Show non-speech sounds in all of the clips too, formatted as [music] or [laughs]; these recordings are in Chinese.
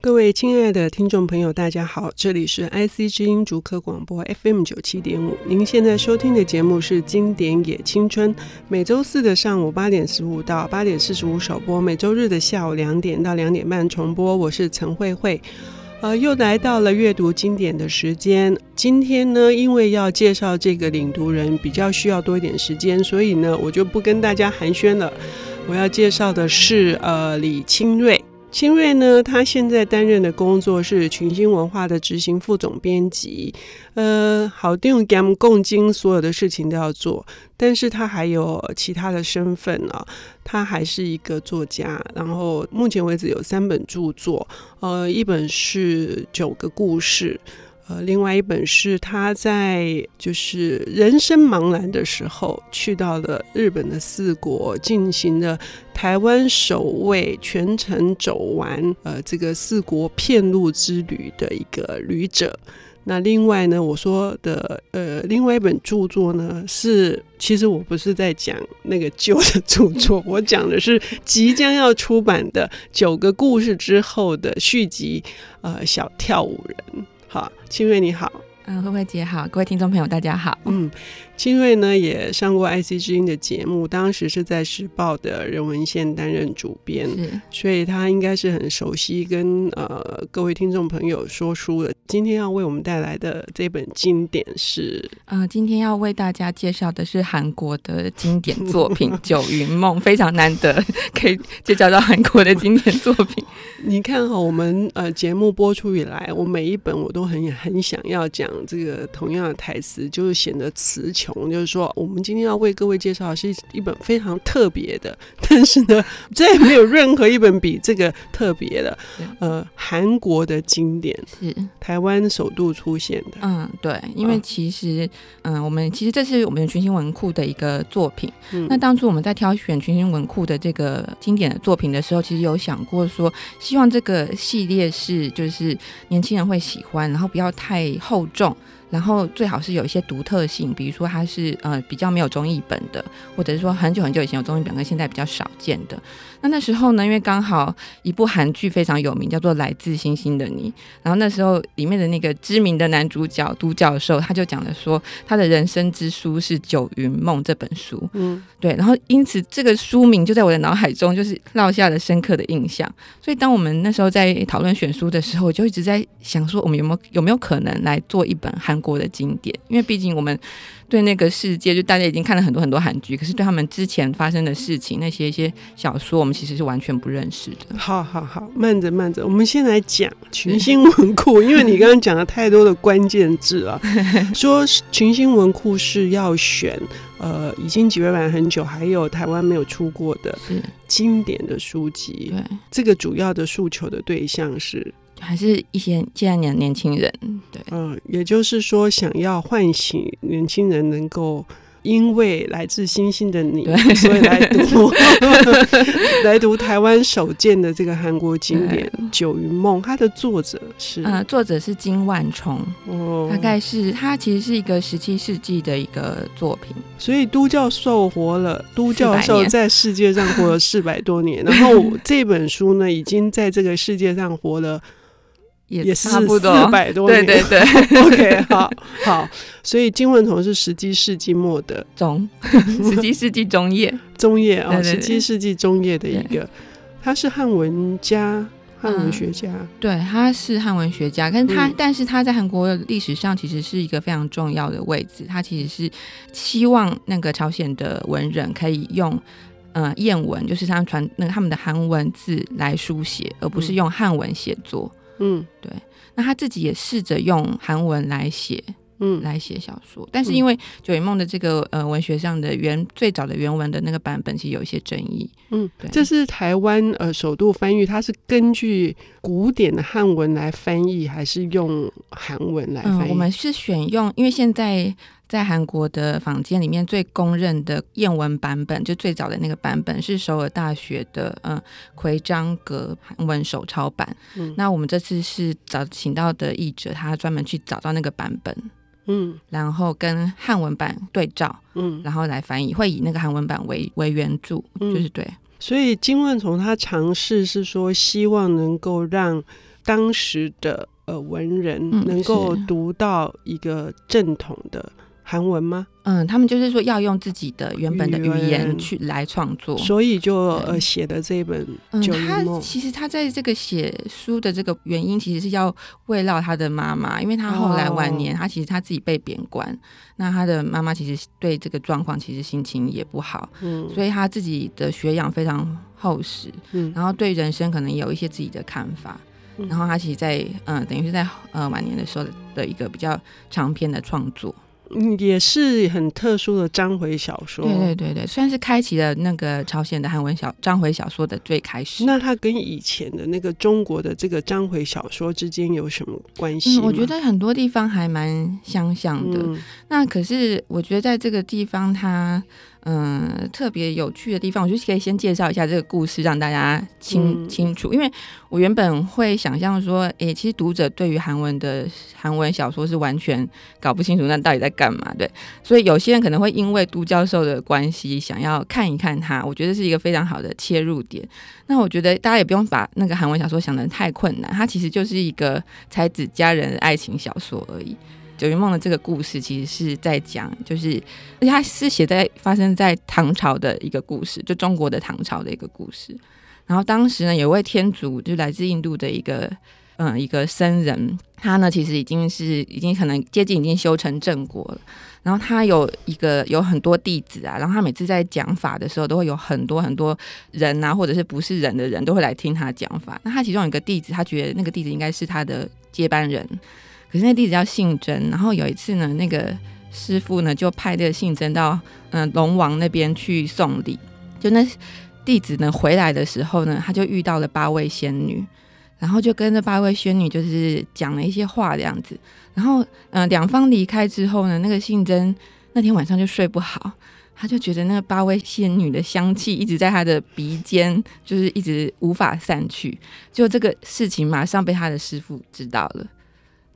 各位亲爱的听众朋友，大家好，这里是 IC 之音竹科广播 FM 九七点五。您现在收听的节目是《经典也青春》，每周四的上午八点十五到八点四十五首播，每周日的下午两点到两点半重播。我是陈慧慧，呃，又来到了阅读经典的时间。今天呢，因为要介绍这个领读人，比较需要多一点时间，所以呢，我就不跟大家寒暄了。我要介绍的是呃李清瑞。清瑞呢，他现在担任的工作是群星文化的执行副总编辑，呃，好定跟共经所有的事情都要做，但是他还有其他的身份啊，他还是一个作家，然后目前为止有三本著作，呃，一本是九个故事。呃，另外一本是他在就是人生茫然的时候，去到了日本的四国，进行了台湾首位全程走完呃这个四国片路之旅的一个旅者。那另外呢，我说的呃另外一本著作呢，是其实我不是在讲那个旧的著作，我讲的是即将要出版的九个故事之后的续集，呃，小跳舞人。好，清月你好，嗯，慧慧姐好，各位听众朋友大家好，嗯。清锐呢也上过 IC 之音的节目，当时是在时报的人文线担任主编，所以他应该是很熟悉跟呃各位听众朋友说书的。今天要为我们带来的这本经典是，呃，今天要为大家介绍的是韩国的经典作品 [laughs]《九云梦》，非常难得可以介绍到韩国的经典作品。[laughs] 你看哈，我们呃节目播出以来，我每一本我都很很想要讲这个同样的台词，就是显得词穷。就是说，我们今天要为各位介绍的是一本非常特别的，[laughs] 但是呢，再也没有任何一本比这个特别的。呃，韩国的经典是台湾首度出现的。嗯，对，因为其实，嗯、呃，我们其实这是我们群星文库的一个作品。嗯、那当初我们在挑选群星文库的这个经典的作品的时候，其实有想过说，希望这个系列是就是年轻人会喜欢，然后不要太厚重。음然后最好是有一些独特性，比如说它是呃比较没有中译本的，或者是说很久很久以前有中译本，跟现在比较少见的。那那时候呢，因为刚好一部韩剧非常有名，叫做《来自星星的你》，然后那时候里面的那个知名的男主角都教授，他就讲了说，他的人生之书是《九云梦》这本书。嗯，对。然后因此这个书名就在我的脑海中就是烙下了深刻的印象。所以当我们那时候在讨论选书的时候，我就一直在想说，我们有没有有没有可能来做一本韩国的经典？因为毕竟我们。对那个世界，就大家已经看了很多很多韩剧，可是对他们之前发生的事情，那些一些小说，我们其实是完全不认识的。好好好，慢着慢着，我们先来讲群星文库，因为你刚刚讲了太多的关键字了，[laughs] 说群星文库是要选呃已经几百版很久，还有台湾没有出过的经典的书籍。对，这个主要的诉求的对象是。还是一些现在年年轻人，对，嗯，也就是说，想要唤醒年轻人，能够因为来自星星的你，所以来读 [laughs] 来读台湾首见的这个韩国经典《九云梦》，它的作者是，呃，作者是金万重，哦，大概是他其实是一个十七世纪的一个作品，所以都教授活了，都教授在世界上活了四百多年，然后这本书呢，已经在这个世界上活了。也差不多四百多年，对对。对，[laughs] OK，好好，所以金文同是十七世纪末的中，[laughs] 十七世纪中叶，中叶哦，十七世纪中叶的一个，他是汉文家，汉文学家，嗯、对，他是汉文学家，跟他，嗯、但是他在韩国历史上其实是一个非常重要的位置，他其实是希望那个朝鲜的文人可以用呃谚文，就是他们传那个他们的韩文字来书写，而不是用汉文写作。嗯，对，那他自己也试着用韩文来写，嗯，来写小说，但是因为《九云梦》的这个呃文学上的原最早的原文的那个版本，其实有一些争议。嗯，对，这是台湾呃首度翻译，它是根据古典的汉文来翻译，还是用韩文来翻译？嗯，我们是选用，因为现在。在韩国的坊间里面，最公认的谚文版本，就最早的那个版本，是首尔大学的嗯奎章格韩文手抄版。嗯，那我们这次是找请到的译者，他专门去找到那个版本，嗯，然后跟汉文版对照，嗯，然后来翻译，会以那个韩文版为为原著，就是对。所以金万充他尝试是说，希望能够让。当时的呃文人能够读到一个正统的韩文吗？嗯，他们就是说要用自己的原本的语言去来创作，所以就呃写的这一本《九一梦》。他其实他在这个写书的这个原因，其实是要慰劳他的妈妈，因为他后来晚年，哦、他其实他自己被贬官，那他的妈妈其实对这个状况其实心情也不好，嗯，所以他自己的学养非常厚实，嗯，然后对人生可能也有一些自己的看法，嗯、然后他其实在，在嗯，等于是在呃晚年的时候的一个比较长篇的创作。嗯，也是很特殊的章回小说。对对对对，算是开启了那个朝鲜的韩文小章回小说的最开始。那它跟以前的那个中国的这个章回小说之间有什么关系？嗯，我觉得很多地方还蛮相像的。嗯，那可是我觉得在这个地方它。嗯，特别有趣的地方，我就可以先介绍一下这个故事，让大家清、嗯、清楚。因为我原本会想象说，诶、欸，其实读者对于韩文的韩文小说是完全搞不清楚，那到底在干嘛？对，所以有些人可能会因为都教授的关系，想要看一看他。我觉得是一个非常好的切入点。那我觉得大家也不用把那个韩文小说想得太困难，它其实就是一个才子佳人的爱情小说而已。九云梦的这个故事其实是在讲，就是而且它是写在发生在唐朝的一个故事，就中国的唐朝的一个故事。然后当时呢，有位天竺，就是来自印度的一个嗯一个僧人，他呢其实已经是已经可能接近已经修成正果了。然后他有一个有很多弟子啊，然后他每次在讲法的时候，都会有很多很多人啊，或者是不是人的人都会来听他讲法。那他其中有一个弟子，他觉得那个弟子应该是他的接班人。可是那弟子叫信真，然后有一次呢，那个师傅呢就派这个信真到嗯龙王那边去送礼。就那弟子呢回来的时候呢，他就遇到了八位仙女，然后就跟这八位仙女就是讲了一些话这样子。然后嗯两方离开之后呢，那个信真那天晚上就睡不好，他就觉得那个八位仙女的香气一直在他的鼻尖，就是一直无法散去。就这个事情马上被他的师傅知道了。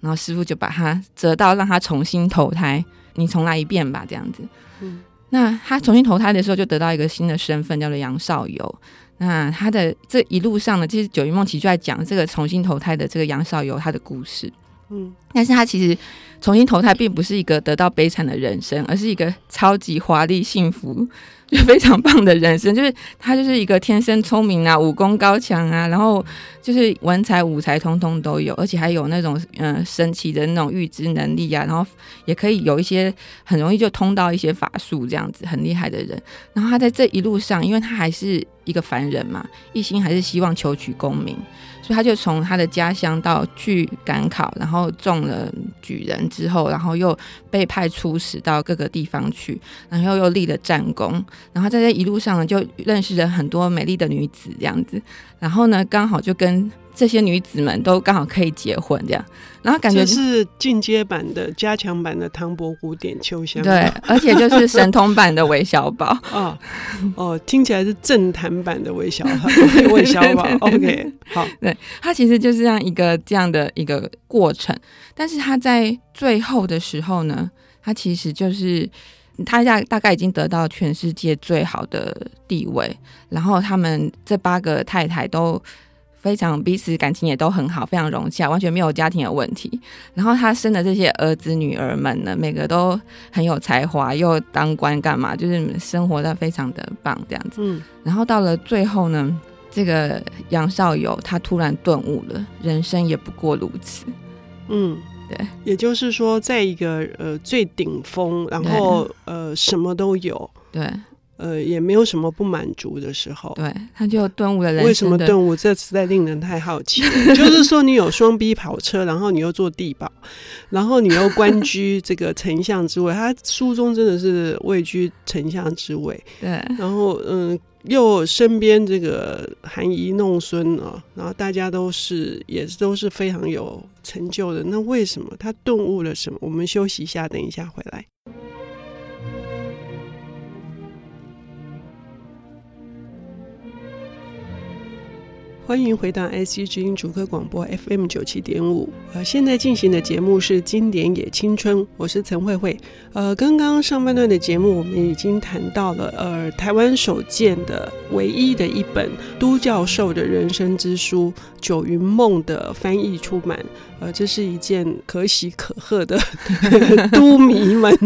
然后师傅就把他折到，让他重新投胎，你重来一遍吧，这样子。嗯，那他重新投胎的时候，就得到一个新的身份，叫做杨少游。那他的这一路上呢，其实《九云梦》其实就在讲这个重新投胎的这个杨少游他的故事。嗯，但是他其实重新投胎并不是一个得到悲惨的人生，而是一个超级华丽幸福。就非常棒的人生，就是他就是一个天生聪明啊，武功高强啊，然后就是文才武才通通都有，而且还有那种嗯、神奇的那种预知能力啊，然后也可以有一些很容易就通到一些法术这样子很厉害的人。然后他在这一路上，因为他还是一个凡人嘛，一心还是希望求取功名。所以他就从他的家乡到去赶考，然后中了举人之后，然后又被派出使到各个地方去，然后又立了战功，然后在这一路上呢，就认识了很多美丽的女子这样子，然后呢，刚好就跟。这些女子们都刚好可以结婚，这样，然后感觉是进阶版的、加强版的唐伯虎点秋香，对，而且就是神通版的韦小宝，[laughs] 哦哦，听起来是政坛版的韦小宝，韦小宝，[laughs] OK，好，对，他其实就是这样一个这样的一个过程，但是他在最后的时候呢，他其实就是他大大概已经得到全世界最好的地位，然后他们这八个太太都。非常彼此感情也都很好，非常融洽，完全没有家庭的问题。然后他生的这些儿子女儿们呢，每个都很有才华，又当官干嘛，就是生活的非常的棒这样子。嗯。然后到了最后呢，这个杨少游他突然顿悟了，人生也不过如此。嗯，对。也就是说，在一个呃最顶峰，然后呃什么都有。对。呃，也没有什么不满足的时候，对，他就顿悟了人生。为什么顿悟？这实在令人太好奇。[laughs] 就是说，你有双 B 跑车，然后你又做地保，然后你又官居这个丞相之位。他书中真的是位居丞相之位，对。然后，嗯，又身边这个含饴弄孙啊，然后大家都是也都是非常有成就的。那为什么他顿悟了什么？我们休息一下，等一下回来。欢迎回到 IC 之音主科广播 FM 九七点五。呃，现在进行的节目是《经典也青春》，我是陈慧慧。呃，刚刚上半段的节目，我们已经谈到了，呃，台湾首见的唯一的一本都教授的人生之书《九云梦》的翻译出版。呃，这是一件可喜可贺的 [laughs] 都迷们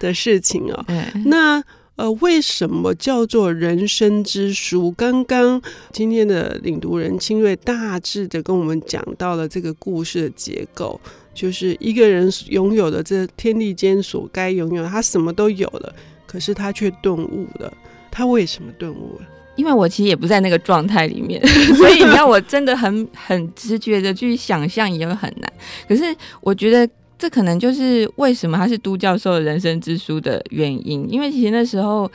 的事情哦。那。呃，为什么叫做人生之书？刚刚今天的领读人清瑞大致的跟我们讲到了这个故事的结构，就是一个人拥有的这天地间所该拥有，他什么都有了，可是他却顿悟了。他为什么顿悟了？因为我其实也不在那个状态里面，[laughs] 所以你要我真的很很直觉的去想象也会很难。可是我觉得。这可能就是为什么他是都教授人生之书的原因，因为其实那时候，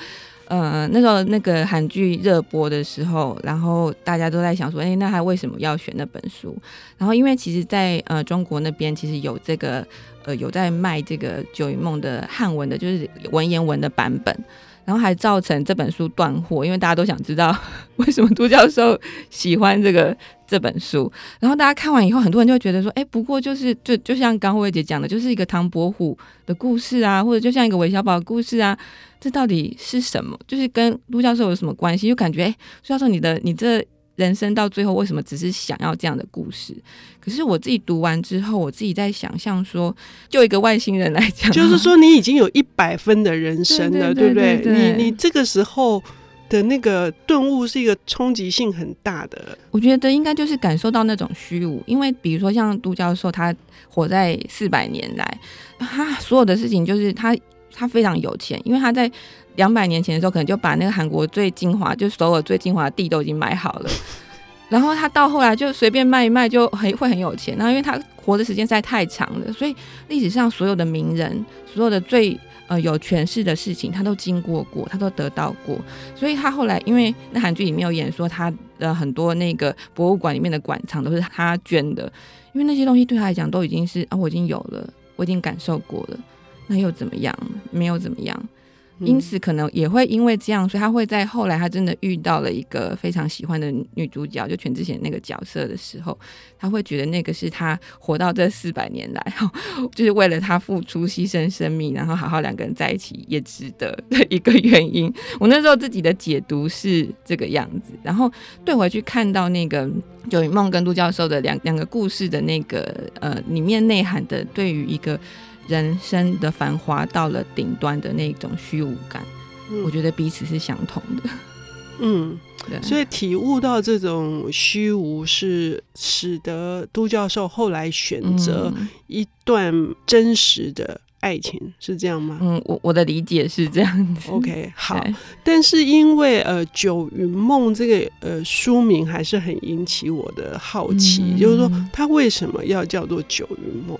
呃，那时候那个韩剧热播的时候，然后大家都在想说，哎，那他为什么要选那本书？然后因为其实在，在呃中国那边，其实有这个呃有在卖这个《九云梦》的汉文的，就是文言文的版本。然后还造成这本书断货，因为大家都想知道 [laughs] 为什么都教授喜欢这个这本书。然后大家看完以后，很多人就会觉得说：“哎，不过就是就就像刚慧姐讲的，就是一个唐伯虎的故事啊，或者就像一个韦小宝的故事啊，这到底是什么？就是跟都教授有什么关系？就感觉哎，都教授你的你这。”人生到最后为什么只是想要这样的故事？可是我自己读完之后，我自己在想象说，就一个外星人来讲，就是说你已经有一百分的人生了，对不对？你你这个时候的那个顿悟是一个冲击性很大的。我觉得应该就是感受到那种虚无，因为比如说像杜教授，他活在四百年来，他所有的事情就是他他非常有钱，因为他在。两百年前的时候，可能就把那个韩国最精华，就首尔最精华的地都已经买好了。[laughs] 然后他到后来就随便卖一卖，就很会很有钱。然后因为他活的时间实在太长了，所以历史上所有的名人，所有的最呃有权势的事情，他都经过过，他都得到过。所以他后来，因为那韩剧里面有演说，他的很多那个博物馆里面的馆藏都是他捐的，因为那些东西对他来讲都已经是啊，我已经有了，我已经感受过了，那又怎么样？没有怎么样。因此，可能也会因为这样，所以他会在后来，他真的遇到了一个非常喜欢的女主角，就全智贤那个角色的时候，他会觉得那个是他活到这四百年来，[laughs] 就是为了他付出、牺牲生命，然后好好两个人在一起也值得的一个原因。我那时候自己的解读是这个样子，然后对回去看到那个九云梦跟陆教授的两两个故事的那个呃里面内涵的，对于一个。人生的繁华到了顶端的那种虚无感，嗯，我觉得彼此是相同的。嗯，[laughs] 对，所以体悟到这种虚无，是使得都教授后来选择一段真实的爱情，嗯，是这样吗？嗯，我我的理解是这样子。OK，好。但是因为呃《九云梦》这个呃书名还是很引起我的好奇，嗯，就是说他为什么要叫做《九云梦》？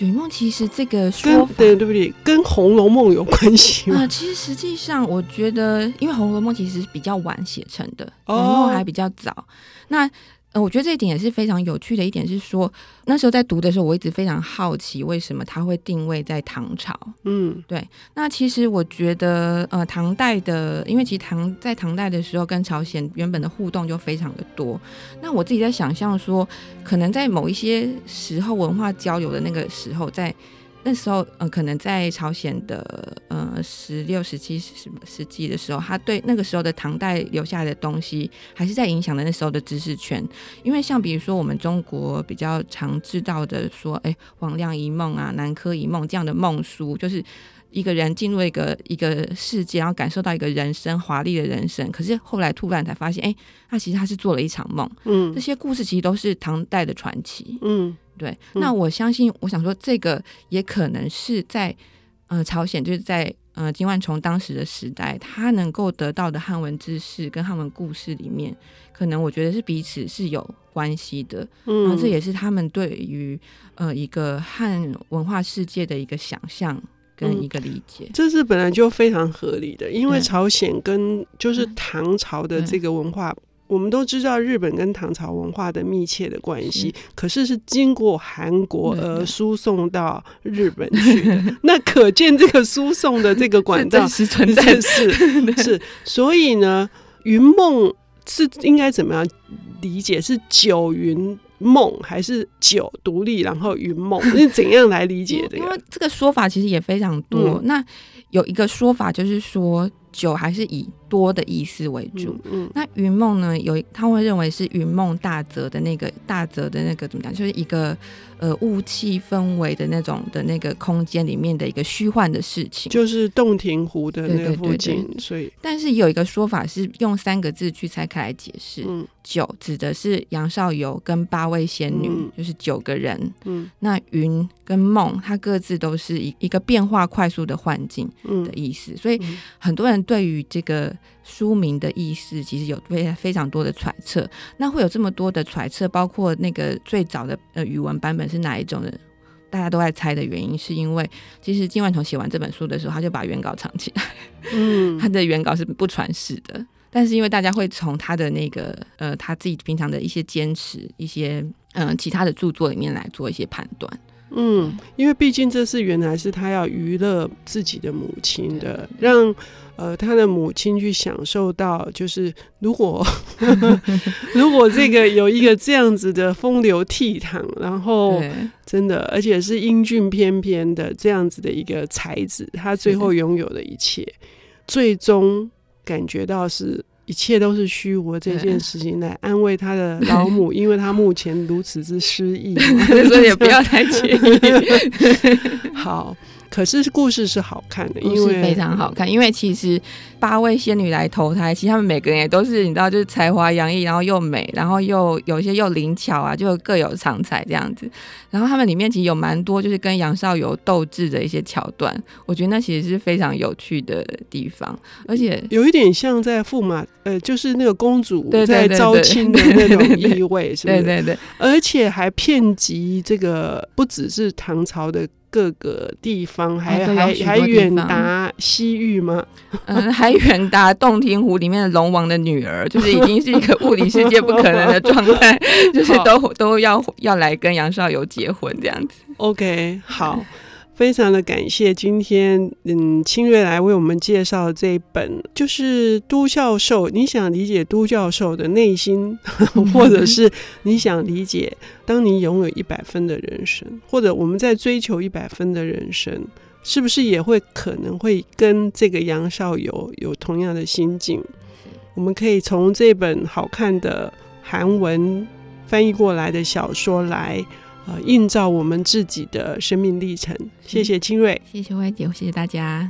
九云梦其实这个说法对对不对？跟《红楼梦》有关系吗？[laughs] 啊、呃，其实实际上我觉得，因为《红楼梦》其实是比较晚写成的，《红楼梦》还比较早。那呃，我觉得这一点也是非常有趣的一点，是说那时候在读的时候，我一直非常好奇，为什么它会定位在唐朝？嗯，对。那其实我觉得，呃，唐代的，因为其实唐在唐代的时候，跟朝鲜原本的互动就非常的多。那我自己在想象说，可能在某一些时候文化交流的那个时候，在。那时候，呃，可能在朝鲜的呃十六、十七、十世纪的时候，他对那个时候的唐代留下来的东西，还是在影响的那时候的知识圈。因为像比如说我们中国比较常知道的说，哎，黄粱一梦啊，南柯一梦这样的梦书，就是一个人进入一个一个世界，然后感受到一个人生华丽的人生，可是后来突然才发现，哎，他其实他是做了一场梦。嗯，这些故事其实都是唐代的传奇。嗯。对，那我相信，我想说，这个也可能是在呃朝鲜，就是在呃金万从当时的时代，他能够得到的汉文知识跟汉文故事里面，可能我觉得是彼此是有关系的。嗯，然后这也是他们对于呃一个汉文化世界的一个想象跟一个理解。嗯，这是本来就非常合理的，因为朝鲜跟就是唐朝的这个文化。我们都知道日本跟唐朝文化的密切的关系，可是是经过韩国而输送到日本去的。[laughs] 那可见这个输送的这个管道是存在，是 [laughs] 是，所以呢，云梦是应该怎么样理解？是九云梦还是九独立，然后云梦？是怎样来理解的？因为这个说法其实也非常多。嗯、那有一个说法就是说，九还是以多的意思为主。嗯，嗯，那云梦呢？有他会认为是云梦大泽的那个大泽的那个怎么讲？就是一个。呃，雾气氛围的那种的那个空间里面的一个虚幻的事情，就是洞庭湖的那个附近。对对对对，所以，但是有一个说法是用三个字去拆开来解释。嗯，九指的是杨少游跟八位仙女，嗯、就是九个人。嗯，那云跟梦，它各自都是一一个变化快速的幻境的意思。嗯、所以很多人对于这个。书名的意思其实有非非常多的揣测，那会有这么多的揣测，包括那个最早的呃语文版本是哪一种的，大家都在猜的原因，是因为其实金万桐写完这本书的时候，他就把原稿藏起来，嗯，[laughs] 他的原稿是不传世的，但是因为大家会从他的那个呃他自己平常的一些坚持，一些嗯、呃、其他的著作里面来做一些判断。嗯，因为毕竟这是原来是他要娱乐自己的母亲的，让呃他的母亲去享受到，就是如果 [laughs] 如果这个有一个这样子的风流倜傥，然后真的而且是英俊翩翩的这样子的一个才子，他最后拥有的一切，最终感觉到是。一切都是虚无的这件事情来安慰他的老母，[laughs] 因为他目前如此之失意，[laughs] 所以也不要太介意。好。可是故事是好看的，因为非常好看。因为其实八位仙女来投胎，其实她们每个人也都是你知道，就是才华洋溢，然后又美，然后又有一些又灵巧啊，就各有长才这样子。然后他们里面其实有蛮多就是跟杨少游斗智的一些桥段，我觉得那其实是非常有趣的地方，而且有一点像在驸马，呃，就是那个公主在招亲的那种意味，是不是？对对对，而且还遍及这个不只是唐朝的。各个地方还还还远达西域吗？嗯，[laughs] 还远达洞庭湖里面的龙王的女儿，就是已经是一个物理世界不可能的状态，[laughs] 就是都都要要来跟杨少游结婚这样子。OK，好。非常的感谢今天，嗯，清月来为我们介绍这一本，就是都教授。你想理解都教授的内心，[laughs] 或者是你想理解，当你拥有一百分的人生，或者我们在追求一百分的人生，是不是也会可能会跟这个杨少游有同样的心境？我们可以从这本好看的韩文翻译过来的小说来。呃，映照我们自己的生命历程。谢谢清瑞，谢谢歪姐，谢谢大家。